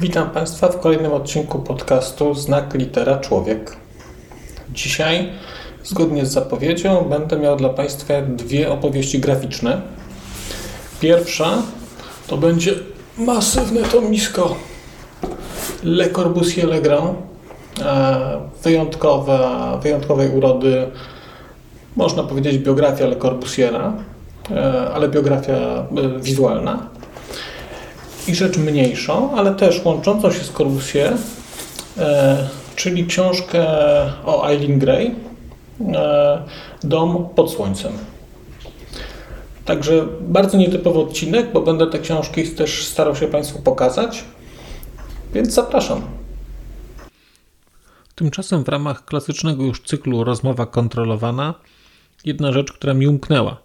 Witam Państwa w kolejnym odcinku podcastu Znak Litera Człowiek. Dzisiaj, zgodnie z zapowiedzią, będę miał dla Państwa dwie opowieści graficzne. Pierwsza to będzie masywne tomisko Le Corbusier Legrand. Wyjątkowa, wyjątkowej urody, można powiedzieć, biografia Le Corbusiera, e, ale biografia e, wizualna i rzecz mniejszą, ale też łączącą się z Corbusier, e, czyli książkę o Eileen Gray, e, Dom pod słońcem. Także bardzo nietypowy odcinek, bo będę te książki też starał się Państwu pokazać, więc zapraszam. Tymczasem w ramach klasycznego już cyklu Rozmowa kontrolowana, jedna rzecz, która mi umknęła –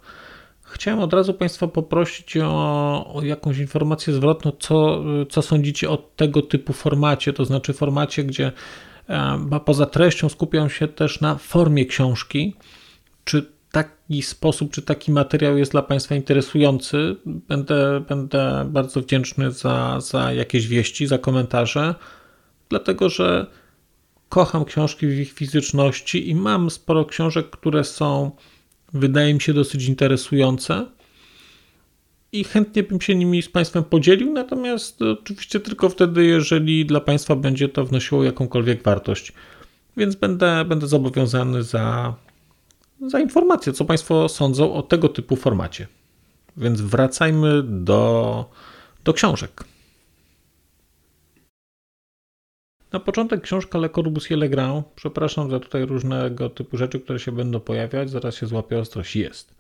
Chciałem od razu Państwa poprosić o, o, jakąś informację zwrotną, co, co sądzicie o tego typu formacie, to znaczy formacie, gdzie poza treścią skupiam się też na formie książki. Czy taki sposób, czy taki materiał jest dla Państwa interesujący? Będę, będę bardzo wdzięczny za, za jakieś wieści, za komentarze, dlatego że kocham książki w ich fizyczności i mam sporo książek, które są wydaje mi się dosyć interesujące i chętnie bym się nimi z Państwem podzielił, natomiast oczywiście tylko wtedy, jeżeli dla Państwa będzie to wnosiło jakąkolwiek wartość. Więc będę, będę zobowiązany za, za informację, co Państwo sądzą o tego typu formacie. Więc wracajmy do, do książek. Na początek książka Le Corbusier Legrand. Przepraszam za tutaj różnego typu rzeczy, które się będą pojawiać. Zaraz się złapię ostrość. Jest.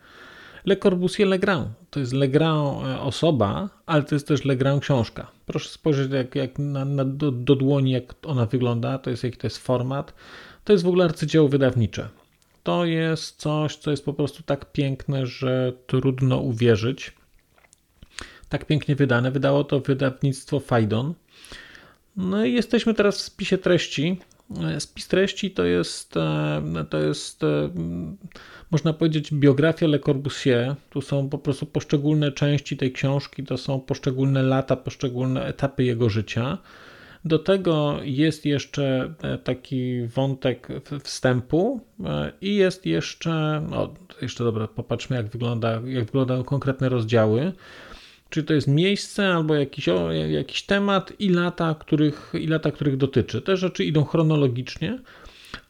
Le Corbusier Legrand. To jest Legrand e, osoba, ale to jest też Legrand książka. Proszę spojrzeć jak, jak na, na do, do, dłoni, jak ona wygląda. To jest jaki to jest format. To jest w ogóle arcydzieło wydawnicze. To jest coś, co jest po prostu tak piękne, że trudno uwierzyć. Tak pięknie wydane. Wydało to wydawnictwo Fajdon. No i jesteśmy teraz w spisie treści. Spis treści to jest, e, to jest e, można powiedzieć, biografia Le Corbusier. Tu są po prostu poszczególne części tej książki, to są poszczególne lata, poszczególne etapy jego życia. Do tego jest jeszcze e, taki wątek wstępu i jest jeszcze, no jeszcze dobra, popatrzmy jak, wygląda, jak wyglądają konkretne rozdziały. Czy to jest miejsce albo jakiś, o, jakiś temat i lata, których, i lata, których dotyczy. Te rzeczy idą chronologicznie,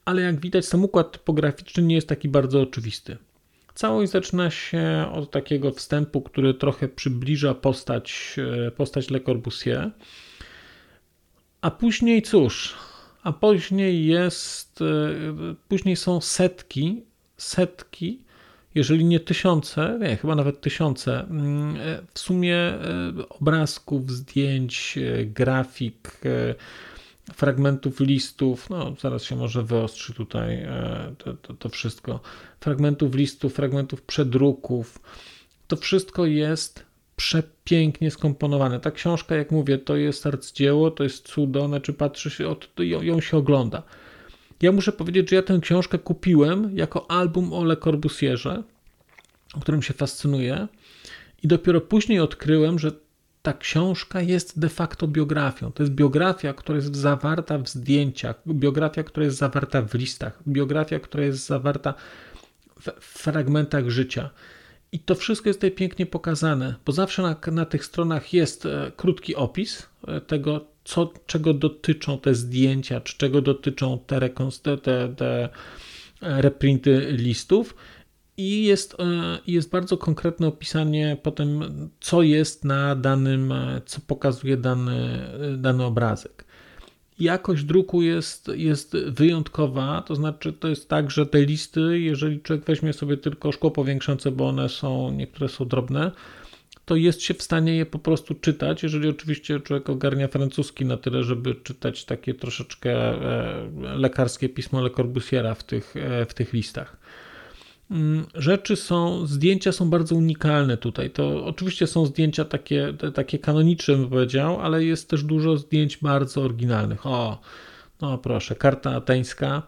ale jak widać, sam układ typograficzny nie jest taki bardzo oczywisty. Całość zaczyna się od takiego wstępu, który trochę przybliża postać, e, postać Le Corbusier. A później cóż, a później jest, e, później są setki, setki jeżeli nie tysiące, nie, chyba nawet tysiące, mm, e, w sumie e, obrazków, zdjęć, e, grafik, fragmentów listów, no zaraz się może wyostrzy tutaj to, to, to wszystko, fragmentów listów, fragmentów przedruków, to wszystko jest przepięknie skomponowane. Ta książka, jak mówię, to jest arcydzieło, to jest cudo, znaczy patrzy się, ją, ją się ogląda. Ja muszę powiedzieć, że ja tę książkę kupiłem jako album o Le Corbusierze, o którym się fascynuję, i dopiero później odkryłem, że ta książka jest de facto biografią. To jest biografia, która jest zawarta w zdjęciach, biografia, która jest zawarta w listach, biografia, która jest zawarta w fragmentach życia. I to wszystko jest tutaj pięknie pokazane, bo zawsze na, na tych stronach jest e, krótki opis e, tego, co, czego dotyczą te zdjęcia, czy czego dotyczą te, te, te reprinty listów. I jest, e, jest bardzo konkretne opisanie potem, co jest na danym, co pokazuje dany, dany obrazek. Jakość druku jest, jest wyjątkowa, to znaczy to jest tak, że te listy, jeżeli człowiek weźmie sobie tylko szkło powiększające, bo one są, niektóre są drobne, to jest się w stanie je po prostu czytać, jeżeli oczywiście człowiek ogarnia francuski na tyle, żeby czytać takie troszeczkę e, lekarskie pismo Le Corbusiera w tych, e, w tych listach. Mm, rzeczy są, zdjęcia są bardzo unikalne tutaj. To oczywiście są zdjęcia takie, takie kanoniczne, bym powiedział, ale jest też dużo zdjęć bardzo oryginalnych. O, no proszę, karta ateńska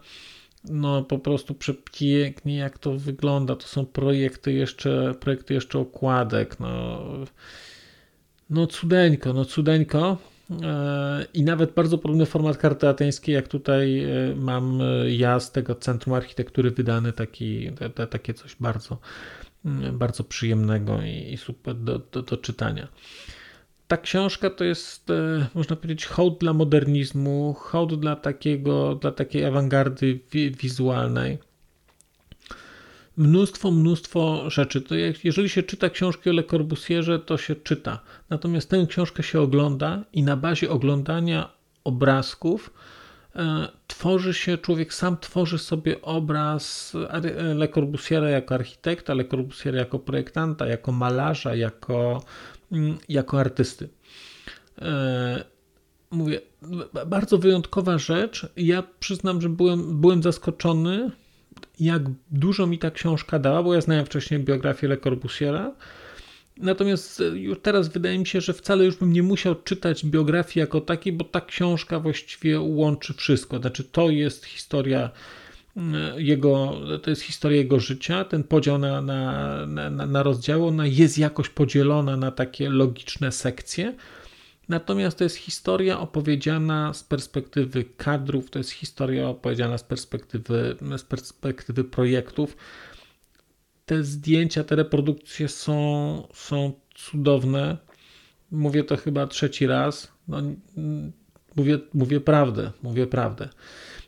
no po prostu przepięknie jak to wygląda. To są projekty jeszcze, projekty jeszcze okładek. No, no cudeńko, no cudeńko. E, I nawet bardzo podobny format karty ateńskiej, jak tutaj e, mam e, ja z tego Centrum Architektury wydany, taki, te, te, takie coś bardzo, mm, bardzo przyjemnego i, i super do, do, do czytania ta książka to jest, e, można powiedzieć, hołd dla modernizmu, hołd dla, takiego, dla takiej awangardy wizualnej. Mnóstwo, mnóstwo rzeczy. To jeżeli się czyta książki o Le Corbusierze, to się czyta. Natomiast tę książkę się ogląda i na bazie oglądania obrazków e, tworzy się, człowiek sam tworzy sobie obraz Le Corbusiera jako architekta, Le Corbusiera jako projektanta, jako malarza, jako jako artysty. E, mówię, bardzo wyjątkowa rzecz. Ja przyznam, że byłem, byłem zaskoczony, jak dużo mi ta książka dała, bo ja znałem wcześniej biografię Le Corbusiera. Natomiast e, już teraz wydaje mi się, że wcale już bym nie musiał czytać biografii jako takiej, bo ta książka właściwie łączy wszystko. Znaczy, to jest historia jego, to jest historia jego życia, ten podział na, na, na, na rozdziały, ona jest jakoś podzielona na takie logiczne sekcje, natomiast to jest historia opowiedziana z perspektywy kadrów, to jest historia opowiedziana z perspektywy, z perspektywy projektów. Te zdjęcia, te reprodukcje są, są cudowne. Mówię to chyba trzeci raz. No, mówię, mówię prawdę, mówię prawdę.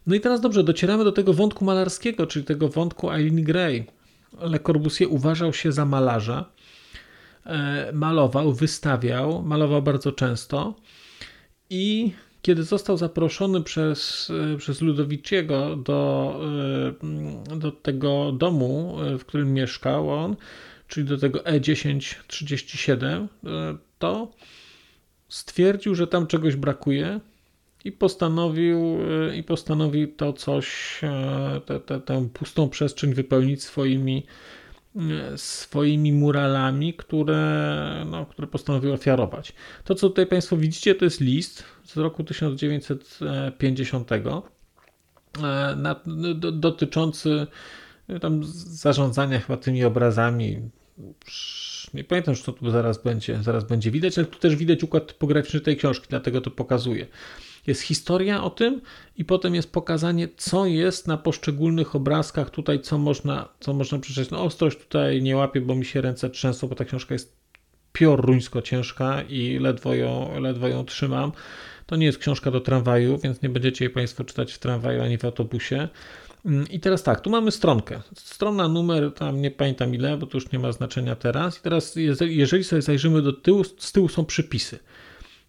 No i teraz dobrze, docieramy do tego wątku malarskiego, czyli tego wątku Eileen Gray. Le Corbusier uważał się za malarza, e, malował, wystawiał, malował bardzo często i kiedy został zaproszony przez, e, przez Ludowiciego do, e, do tego domu, w którym mieszkał on, czyli do tego E1037, to stwierdził, że tam czegoś brakuje i postanowił, e, i postanowił to coś, e, te, te, tę pustą przestrzeń wypełnić swoimi, e, swoimi muralami, które, no, które postanowił ofiarować. To, co tutaj Państwo widzicie, to jest list z roku 1950 na, do, dotyczący tam zarządzania chyba tymi obrazami. Nie pamiętam, co tu zaraz będzie, zaraz będzie widać, ale tu też widać układ typograficzny tej książki, dlatego to pokazuję. Jest historia o tym i potem jest pokazanie, co jest na poszczególnych obrazkach tutaj, co można, co można przeczytać. No ostrość tutaj nie łapię, bo mi się ręce trzęsą, bo ta książka jest pioruńsko ciężka i ledwo ją, ledwo ją trzymam. To nie jest książka do tramwaju, więc nie będziecie jej Państwo czytać w tramwaju ani w autobusie. Mm, I teraz tak, tu mamy stronkę. Strona numer, tam nie pamiętam ile, bo to już nie ma znaczenia teraz. I teraz, jeżeli sobie zajrzymy do tyłu, z tyłu są przypisy.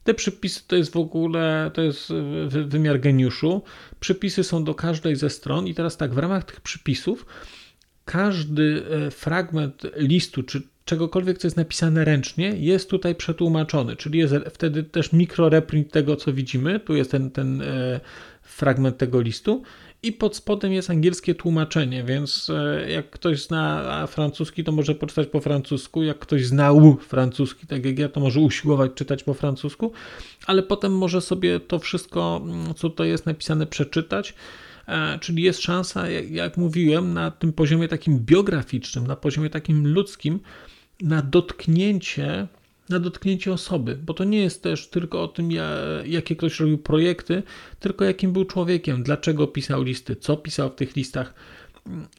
Te przypisy to jest w ogóle, to jest wymiar geniuszu. Przypisy są do każdej ze stron i teraz tak, w ramach tych przypisów każdy e, fragment listu, czy czegokolwiek, co jest napisane ręcznie, jest tutaj przetłumaczony, czyli jest wtedy też mikroreprint tego, co widzimy. Tu jest ten, ten e, fragment tego listu i pod spodem jest angielskie tłumaczenie, więc e, jak ktoś zna francuski, to może poczytać po francusku, jak ktoś znał francuski, tak jak ja, to może usiłować czytać po francusku, ale potem może sobie to wszystko, mm, co to jest napisane, przeczytać. E, czyli jest szansa, jak mówiłem, na tym poziomie takim biograficznym, na poziomie takim ludzkim, na dotknięcie na dotknięcie osoby, bo to nie jest też tylko o tym, jakie ktoś robił projekty, tylko jakim był człowiekiem, dlaczego pisał listy, co pisał w tych listach,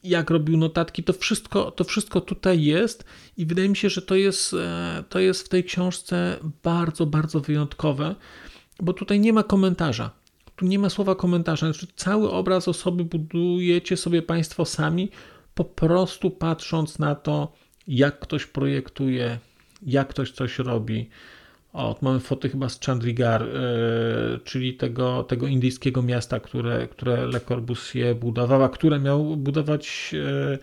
jak robił notatki, to wszystko, to wszystko tutaj jest i wydaje mi się, że to jest, e, to jest w tej książce bardzo, bardzo wyjątkowe, bo tutaj nie ma komentarza. Tu nie ma słowa komentarza. Znaczy, cały obraz osoby budujecie sobie Państwo sami, po prostu patrząc na to, jak ktoś projektuje, jak ktoś coś robi. O, mamy foty chyba z Chandigarh, yy, czyli tego, tego indyjskiego miasta, które, które Le Corbusier budował, a które miał budować yy,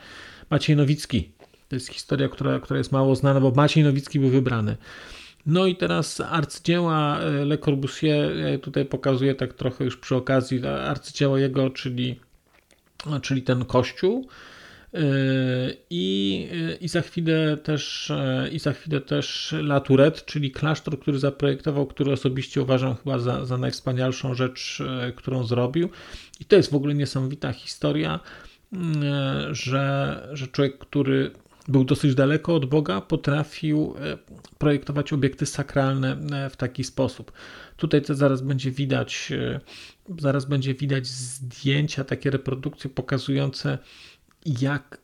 Maciej Nowicki. To jest historia, która, która jest mało znana, bo Maciej Nowicki był wybrany. No i teraz arcydzieła Le Corbusier, ja tutaj pokazuję tak trochę już przy okazji, arcydzieła jego, czyli, czyli ten kościół, i, I za chwilę też i za chwilę też La Tourette, czyli klasztor, który zaprojektował, który osobiście uważam chyba za, za najwspanialszą rzecz, którą zrobił. I to jest w ogóle niesamowita historia, że, że człowiek, który był dosyć daleko od Boga, potrafił projektować obiekty sakralne w taki sposób. Tutaj to zaraz będzie widać, zaraz będzie widać zdjęcia, takie reprodukcje pokazujące jak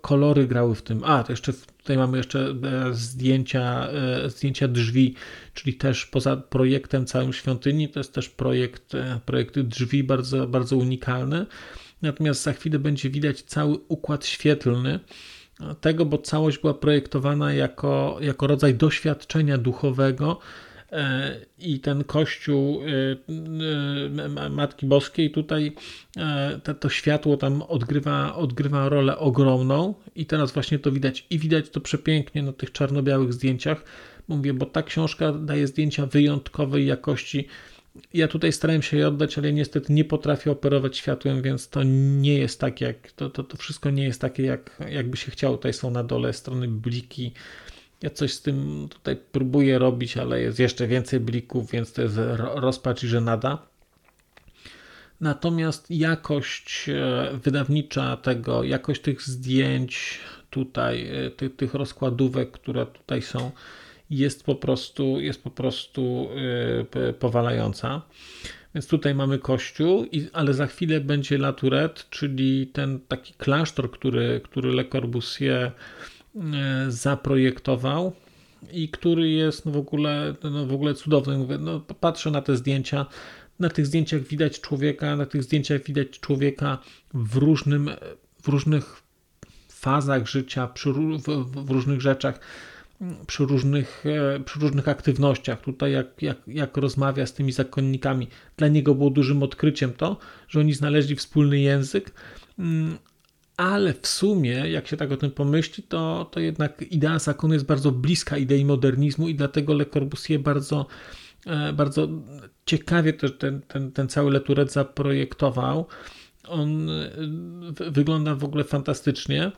kolory grały w tym. A, to jeszcze tutaj mamy jeszcze e, zdjęcia, e, zdjęcia drzwi, czyli też poza projektem całym świątyni, to jest też projekt, e, projekt drzwi bardzo, bardzo unikalny. Natomiast za chwilę będzie widać cały układ świetlny tego, bo całość była projektowana jako, jako rodzaj doświadczenia duchowego, i ten kościół e, e, Matki Boskiej tutaj to światło tam odgrywa, odgrywa rolę ogromną i teraz właśnie to widać i widać to przepięknie na tych czarno-białych zdjęciach. Mówię, bo ta książka daje zdjęcia wyjątkowej jakości. Ja tutaj starałem się je oddać, ale niestety nie potrafię operować światłem, więc to nie jest tak jak, to, to, to wszystko nie jest takie jak, jakby się chciało. Tutaj są na dole strony bliki, ja coś z tym tutaj próbuję robić, ale jest jeszcze więcej blików, więc to jest rozpacz i żenada. Natomiast jakość e, wydawnicza tego, jakość tych zdjęć tutaj, e, tych, tych rozkładówek, które tutaj są, jest po prostu, jest po prostu e, powalająca. Więc tutaj mamy kościół, ale za chwilę będzie La Tourette, czyli ten taki klasztor, który, który Le Corbusier zaprojektował i który jest w, ogóle, no w ogóle cudowny. Mówię, no patrzę na te zdjęcia, na tych zdjęciach widać człowieka, na tych zdjęciach widać człowieka w, różnym, w różnych fazach życia, przy, w, w różnych rzeczach, przy różnych, e, przy różnych aktywnościach. Tutaj jak, jak, jak rozmawia z tymi zakonnikami. Dla niego było dużym odkryciem to, że oni znaleźli wspólny język, mm, ale w sumie, jak się tak o tym pomyśli, to, to jednak idea zakonu jest bardzo bliska idei modernizmu i dlatego Le Corbusier bardzo, e, bardzo ciekawie też ten, ten, ten cały leturet zaprojektował. On e, wygląda w ogóle fantastycznie.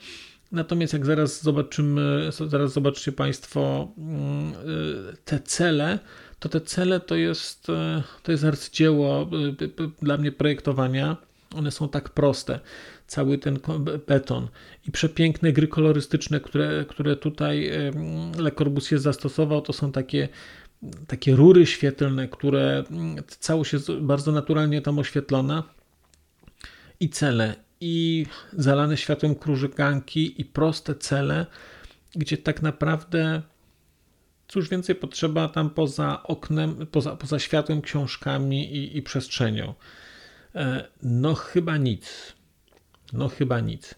Natomiast jak zaraz zobaczymy, zaraz zobaczycie Państwo mm, e, te cele, to te cele to jest, to jest arcydzieło dla mnie projektowania. One są tak proste cały ten beton i przepiękne gry kolorystyczne, które, które tutaj Le Corbusier zastosował, to są takie takie rury świetlne, które całość jest bardzo naturalnie tam oświetlona i cele i zalane światłem krużyganki i proste cele, gdzie tak naprawdę cóż więcej potrzeba tam poza oknem, poza, poza światłem, książkami i, i przestrzenią. E, no chyba nic. No chyba nic.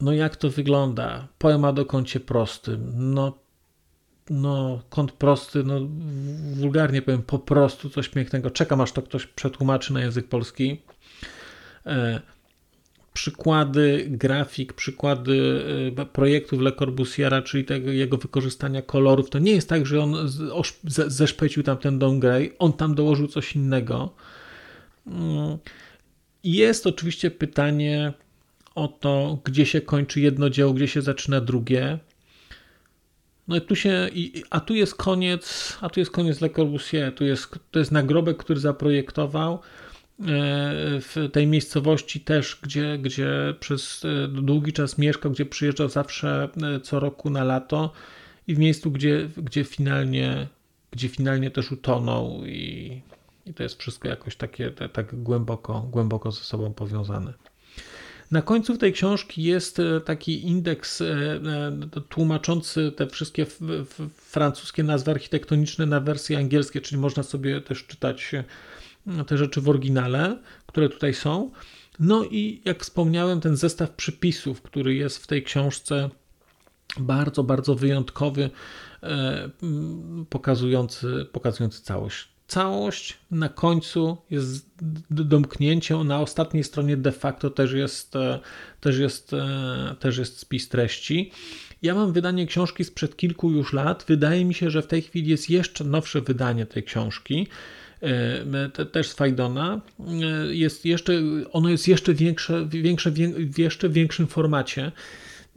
No jak to wygląda? Poema do kącie prostym. No, no kąt prosty, no wulgarnie powiem, po prostu coś pięknego. Czekam aż to ktoś przetłumaczy na język polski. E, przykłady grafik, przykłady e, projektów Le Corbusiera, czyli tego jego wykorzystania kolorów. To nie jest tak, że on zeszpecił tam ten dom grey, on tam dołożył coś innego. Jest oczywiście pytanie o to, gdzie się kończy jedno dzieło, gdzie się zaczyna drugie. No i tu się, a tu jest koniec, a tu jest koniec Le Corbusier, tu jest, to jest nagrobek, który zaprojektował e, w tej miejscowości też, gdzie, gdzie przez e, długi czas mieszkał, gdzie przyjeżdżał zawsze e, co roku na lato i w miejscu, gdzie, gdzie, finalnie, gdzie finalnie też utonął i i to jest wszystko jakoś takie tak głęboko, głęboko ze sobą powiązane. Na końcu tej książki jest e, taki indeks e, e, tłumaczący te wszystkie francuskie nazwy architektoniczne na wersje angielskie, czyli można sobie też czytać te rzeczy w oryginale, które tutaj są. No i jak wspomniałem, ten zestaw przypisów, który jest w tej książce, bardzo, bardzo wyjątkowy, pokazujący, pokazujący całość całość na końcu jest domknięciem, na ostatniej stronie de facto też jest, e, też jest, e, też jest spis treści. Ja mam wydanie książki sprzed kilku już lat. Wydaje mi się, że w tej chwili jest jeszcze nowsze wydanie tej książki. E, też z Fajdona. Jest jeszcze, ono jest jeszcze większe, większe, w jeszcze większym formacie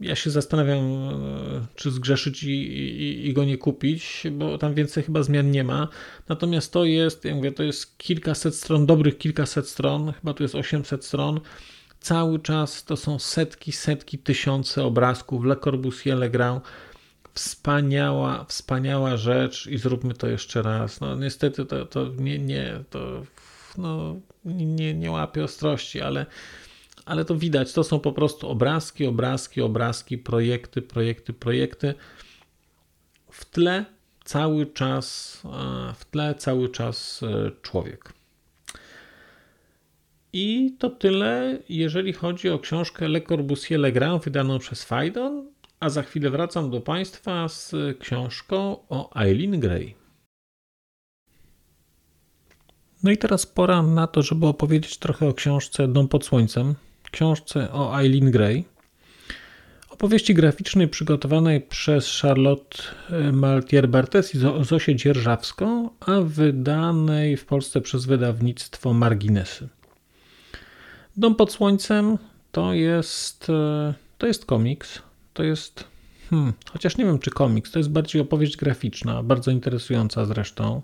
ja się zastanawiam, e, czy zgrzeszyć i, i, i, go nie kupić, bo tam więcej chyba zmian nie ma. Natomiast to jest, ja mówię, to jest kilkaset stron, dobrych kilkaset stron, chyba tu jest 800 stron. Cały czas to są setki, setki, tysiące obrazków. Le Corbusier, Legrand. Wspaniała, wspaniała rzecz i zróbmy to jeszcze raz. No niestety to, to nie, nie, to no, nie, nie łapie ostrości, ale ale to widać, to są po prostu obrazki, obrazki, obrazki, projekty, projekty, projekty. W tle cały czas, e, w tle cały czas e, człowiek. I to tyle, jeżeli chodzi o książkę Le Corbusier Legrand wydaną przez Fajdon, a za chwilę wracam do Państwa z książką o Eileen Gray. No i teraz pora na to, żeby opowiedzieć trochę o książce Dom pod Słońcem, książce o Eileen Gray, opowieści graficznej przygotowanej przez Charlotte e, Maltier-Bartes i Zosię Dzierżawską, a wydanej w Polsce przez wydawnictwo Marginesy. Dom pod słońcem to jest, e, to jest komiks, to jest, hmm, chociaż nie wiem czy komiks, to jest bardziej opowieść graficzna, bardzo interesująca zresztą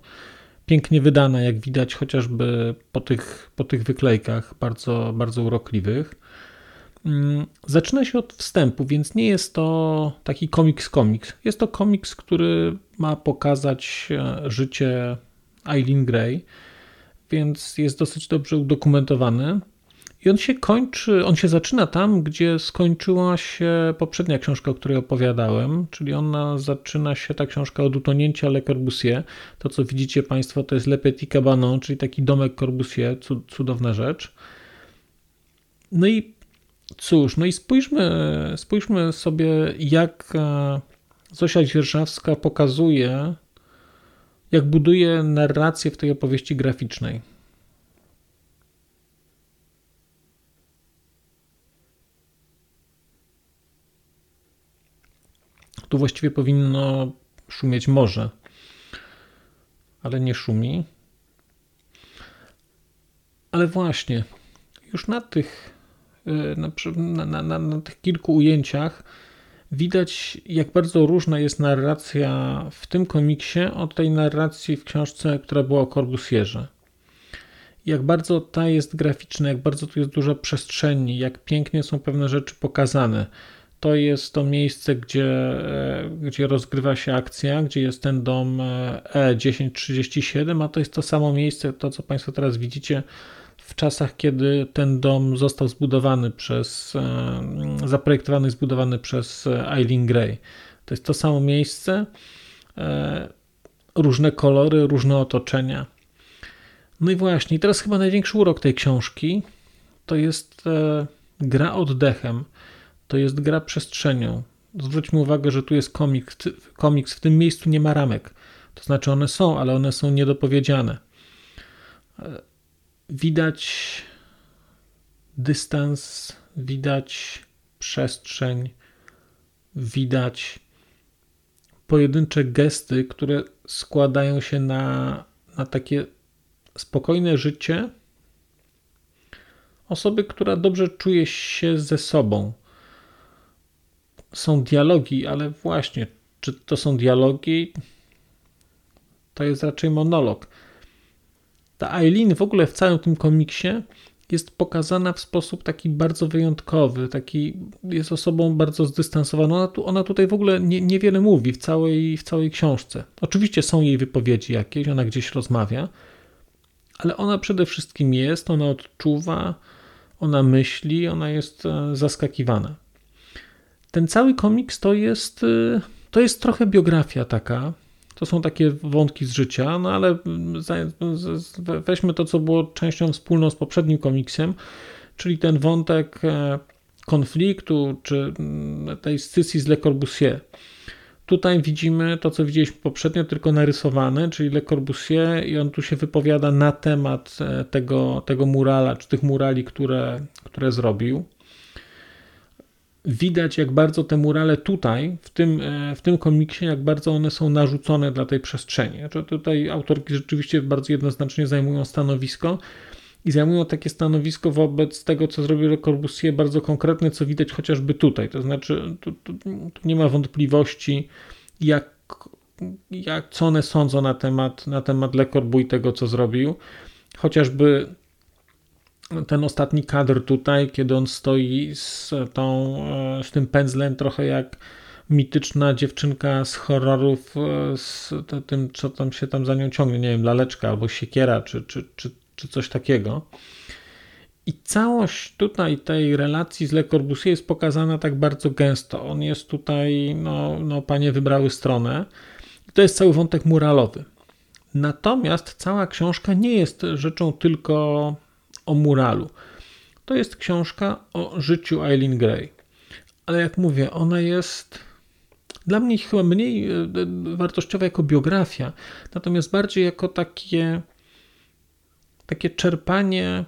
pięknie wydana, jak widać, chociażby po tych, po tych wyklejkach bardzo, bardzo urokliwych. Mm, zaczyna się od wstępu, więc nie jest to taki komiks komiks. Jest to komiks, który ma pokazać e, życie Eileen Gray, więc jest dosyć dobrze udokumentowany. I on się kończy, on się zaczyna tam, gdzie skończyła się poprzednia książka, o której opowiadałem, czyli ona zaczyna się, ta książka od utonięcia Le Corbusier. To, co widzicie Państwo, to jest Le Petit Cabanon, czyli taki domek Corbusier, cudowna rzecz. No i cóż, no i spójrzmy, spójrzmy sobie, jak e, Zosia Dzierżawska pokazuje, jak buduje narrację w tej opowieści graficznej. Tu właściwie powinno szumieć morze, ale nie szumi. Ale właśnie, już na tych, y, na, na, na, na tych kilku ujęciach widać, jak bardzo różna jest narracja w tym komiksie od tej narracji w książce, która była o Corbusierze. Jak bardzo ta jest graficzna, jak bardzo tu jest dużo przestrzeni, jak pięknie są pewne rzeczy pokazane to jest to miejsce, gdzie, e, gdzie rozgrywa się akcja, gdzie jest ten dom E1037, a to jest to samo miejsce, to co Państwo teraz widzicie w czasach, kiedy ten dom został zbudowany przez, e, zaprojektowany i zbudowany przez Eileen Gray. To jest to samo miejsce, e, różne kolory, różne otoczenia. No i właśnie, teraz chyba największy urok tej książki to jest gra oddechem to jest gra przestrzenią. Zwróćmy uwagę, że tu jest komiks, komiks, w tym miejscu nie ma ramek. To znaczy one są, ale one są niedopowiedziane. Widać dystans, widać przestrzeń, widać pojedyncze gesty, które składają się na, na takie spokojne życie osoby, która dobrze czuje się ze sobą są dialogi, ale właśnie, czy to są dialogi? To jest raczej monolog. Ta Eileen w ogóle w całym tym komiksie jest pokazana w sposób taki bardzo wyjątkowy, taki jest osobą bardzo zdystansowaną. Ona, tu, ona tutaj w ogóle nie, niewiele mówi w całej, w całej książce. Oczywiście są jej wypowiedzi jakieś, ona gdzieś rozmawia, ale ona przede wszystkim jest, ona odczuwa, ona myśli, ona jest e, zaskakiwana ten cały komiks to jest, y, to jest trochę biografia taka. To są takie wątki z życia, no ale weźmy to, co było częścią wspólną z poprzednim komiksem, czyli ten wątek e, konfliktu, czy mm, tej scysji z Le Corbusier. Tutaj widzimy to, co widzieliśmy poprzednio, tylko narysowane, czyli Le Corbusier, i on tu się wypowiada na temat e, tego, tego murala, czy tych murali, które, które zrobił. Widać, jak bardzo te murale tutaj, w tym, e, w tym komiksie, jak bardzo one są narzucone dla tej przestrzeni. Znaczy tutaj autorki rzeczywiście bardzo jednoznacznie zajmują stanowisko i zajmują takie stanowisko wobec tego, co zrobił Le Corbusier, bardzo konkretne, co widać chociażby tutaj. To znaczy, tu, tu, tu nie ma wątpliwości, jak, jak, co one sądzą na temat, na temat Le Corbusier i tego, co zrobił. Chociażby ten ostatni kadr tutaj, kiedy on stoi z, tą, z tym pędzlem, trochę jak mityczna dziewczynka z horrorów, z tym, co tam się tam za nią ciągnie, nie wiem, laleczka albo siekiera, czy, czy, czy czy coś takiego. I całość tutaj tej relacji z Le Corbusier jest pokazana tak bardzo gęsto. On jest tutaj, no, no panie wybrały stronę. To jest cały wątek muralowy. Natomiast cała książka nie jest rzeczą tylko o muralu. To jest książka o życiu Eileen Gray. Ale jak mówię, ona jest dla mnie chyba mniej e, wartościowa jako biografia, natomiast bardziej jako takie takie czerpanie,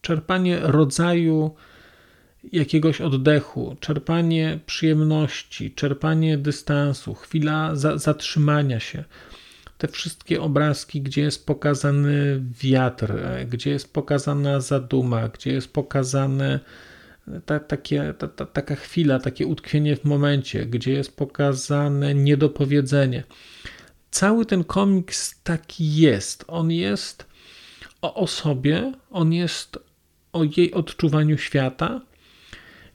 czerpanie rodzaju jakiegoś oddechu, czerpanie przyjemności, czerpanie dystansu, chwila za, zatrzymania się. Te wszystkie obrazki, gdzie jest pokazany wiatr, gdzie jest pokazana zaduma, gdzie jest pokazane ta, takie, ta, ta, taka chwila, takie utkwienie w momencie, gdzie jest pokazane niedopowiedzenie cały ten komiks taki jest. On jest o osobie, on jest o jej odczuwaniu świata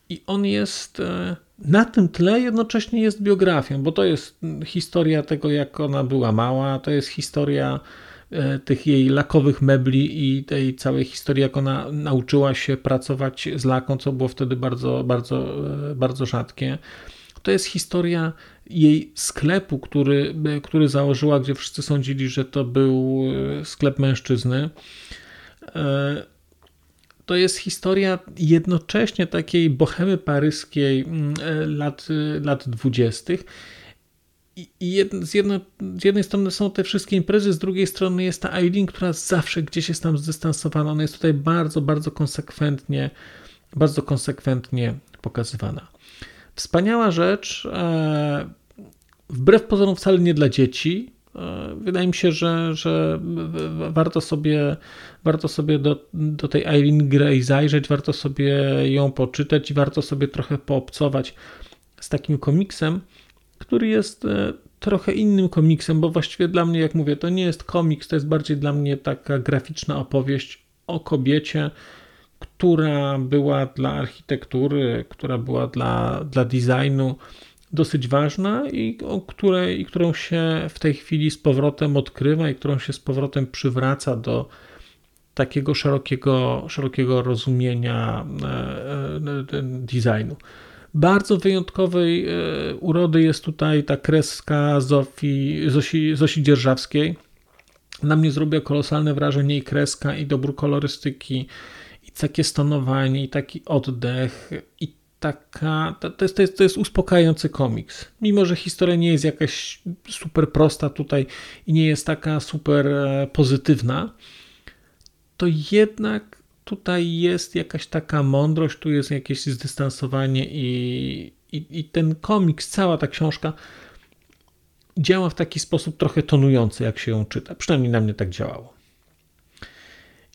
i on jest e, na tym tle jednocześnie jest biografią, bo to jest historia tego, jak ona była mała, to jest historia e, tych jej lakowych mebli i tej całej historii, jak ona nauczyła się pracować z laką, co było wtedy bardzo, bardzo, e, bardzo rzadkie. To jest historia jej sklepu, który, który założyła, gdzie wszyscy sądzili, że to był e, sklep mężczyzny. E, to jest historia jednocześnie takiej bohemy paryskiej mm, e, lat, lat 20. I jedno, z, jedno, z, jednej strony są te wszystkie imprezy, z drugiej strony jest ta Eileen, która zawsze gdzieś jest tam zdystansowana. Ona jest tutaj bardzo, bardzo konsekwentnie, bardzo konsekwentnie pokazywana. Wspaniała rzecz, e, wbrew pozorom wcale nie dla dzieci. E, wydaje mi się, że, że warto sobie, warto sobie do, do tej Irene Grey zajrzeć, warto sobie ją poczytać i warto sobie trochę poobcować z takim komiksem, który jest e, trochę innym komiksem, bo właściwie dla mnie, jak mówię, to nie jest komiks, to jest bardziej dla mnie taka graficzna opowieść o kobiecie, która była dla architektury, która była dla, dla designu dosyć ważna i o której, i którą się w tej chwili z powrotem odkrywa i którą się z powrotem przywraca do takiego szerokiego, szerokiego rozumienia e, e, designu. Bardzo wyjątkowej e, urody jest tutaj ta kreska Zofii, Zosi, Zosi Dzierżawskiej. Na mnie zrobiła kolosalne wrażenie i kreska, i dobór kolorystyki, i takie stonowanie, i taki oddech, i taka, to, jest, to, jest, to jest uspokajający komiks. Mimo, że historia nie jest jakaś super prosta tutaj i nie jest taka super e, pozytywna, to jednak tutaj jest jakaś taka mądrość, tu jest jakieś zdystansowanie i, i, i ten komiks, cała ta książka działa w taki sposób trochę tonujący, jak się ją czyta. Przynajmniej na mnie tak działało.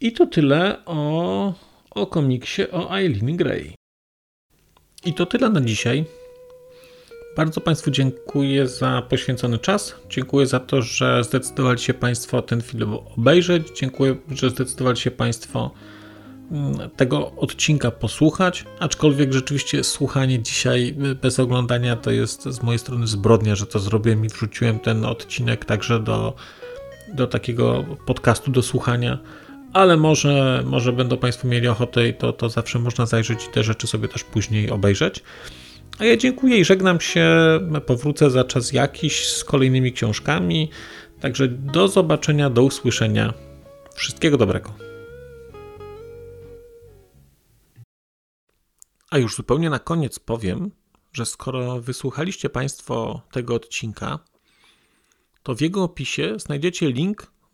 I to tyle o, o komiksie o Eileen Gray. I to tyle na dzisiaj. Bardzo Państwu dziękuję za poświęcony czas. Dziękuję za to, że zdecydowali się Państwo ten film obejrzeć. Dziękuję, że zdecydowali się Państwo mm, tego odcinka posłuchać. Aczkolwiek rzeczywiście słuchanie dzisiaj bez oglądania to jest z mojej strony zbrodnia, że to zrobiłem i wrzuciłem ten odcinek także do, do takiego podcastu do słuchania ale może, może będą Państwo mieli ochotę i to, to zawsze można zajrzeć i te rzeczy sobie też później obejrzeć. A ja dziękuję i żegnam się. Powrócę za czas jakiś z kolejnymi książkami. Także do zobaczenia, do usłyszenia. Wszystkiego dobrego. A już zupełnie na koniec powiem, że skoro wysłuchaliście Państwo tego odcinka, to w jego opisie znajdziecie link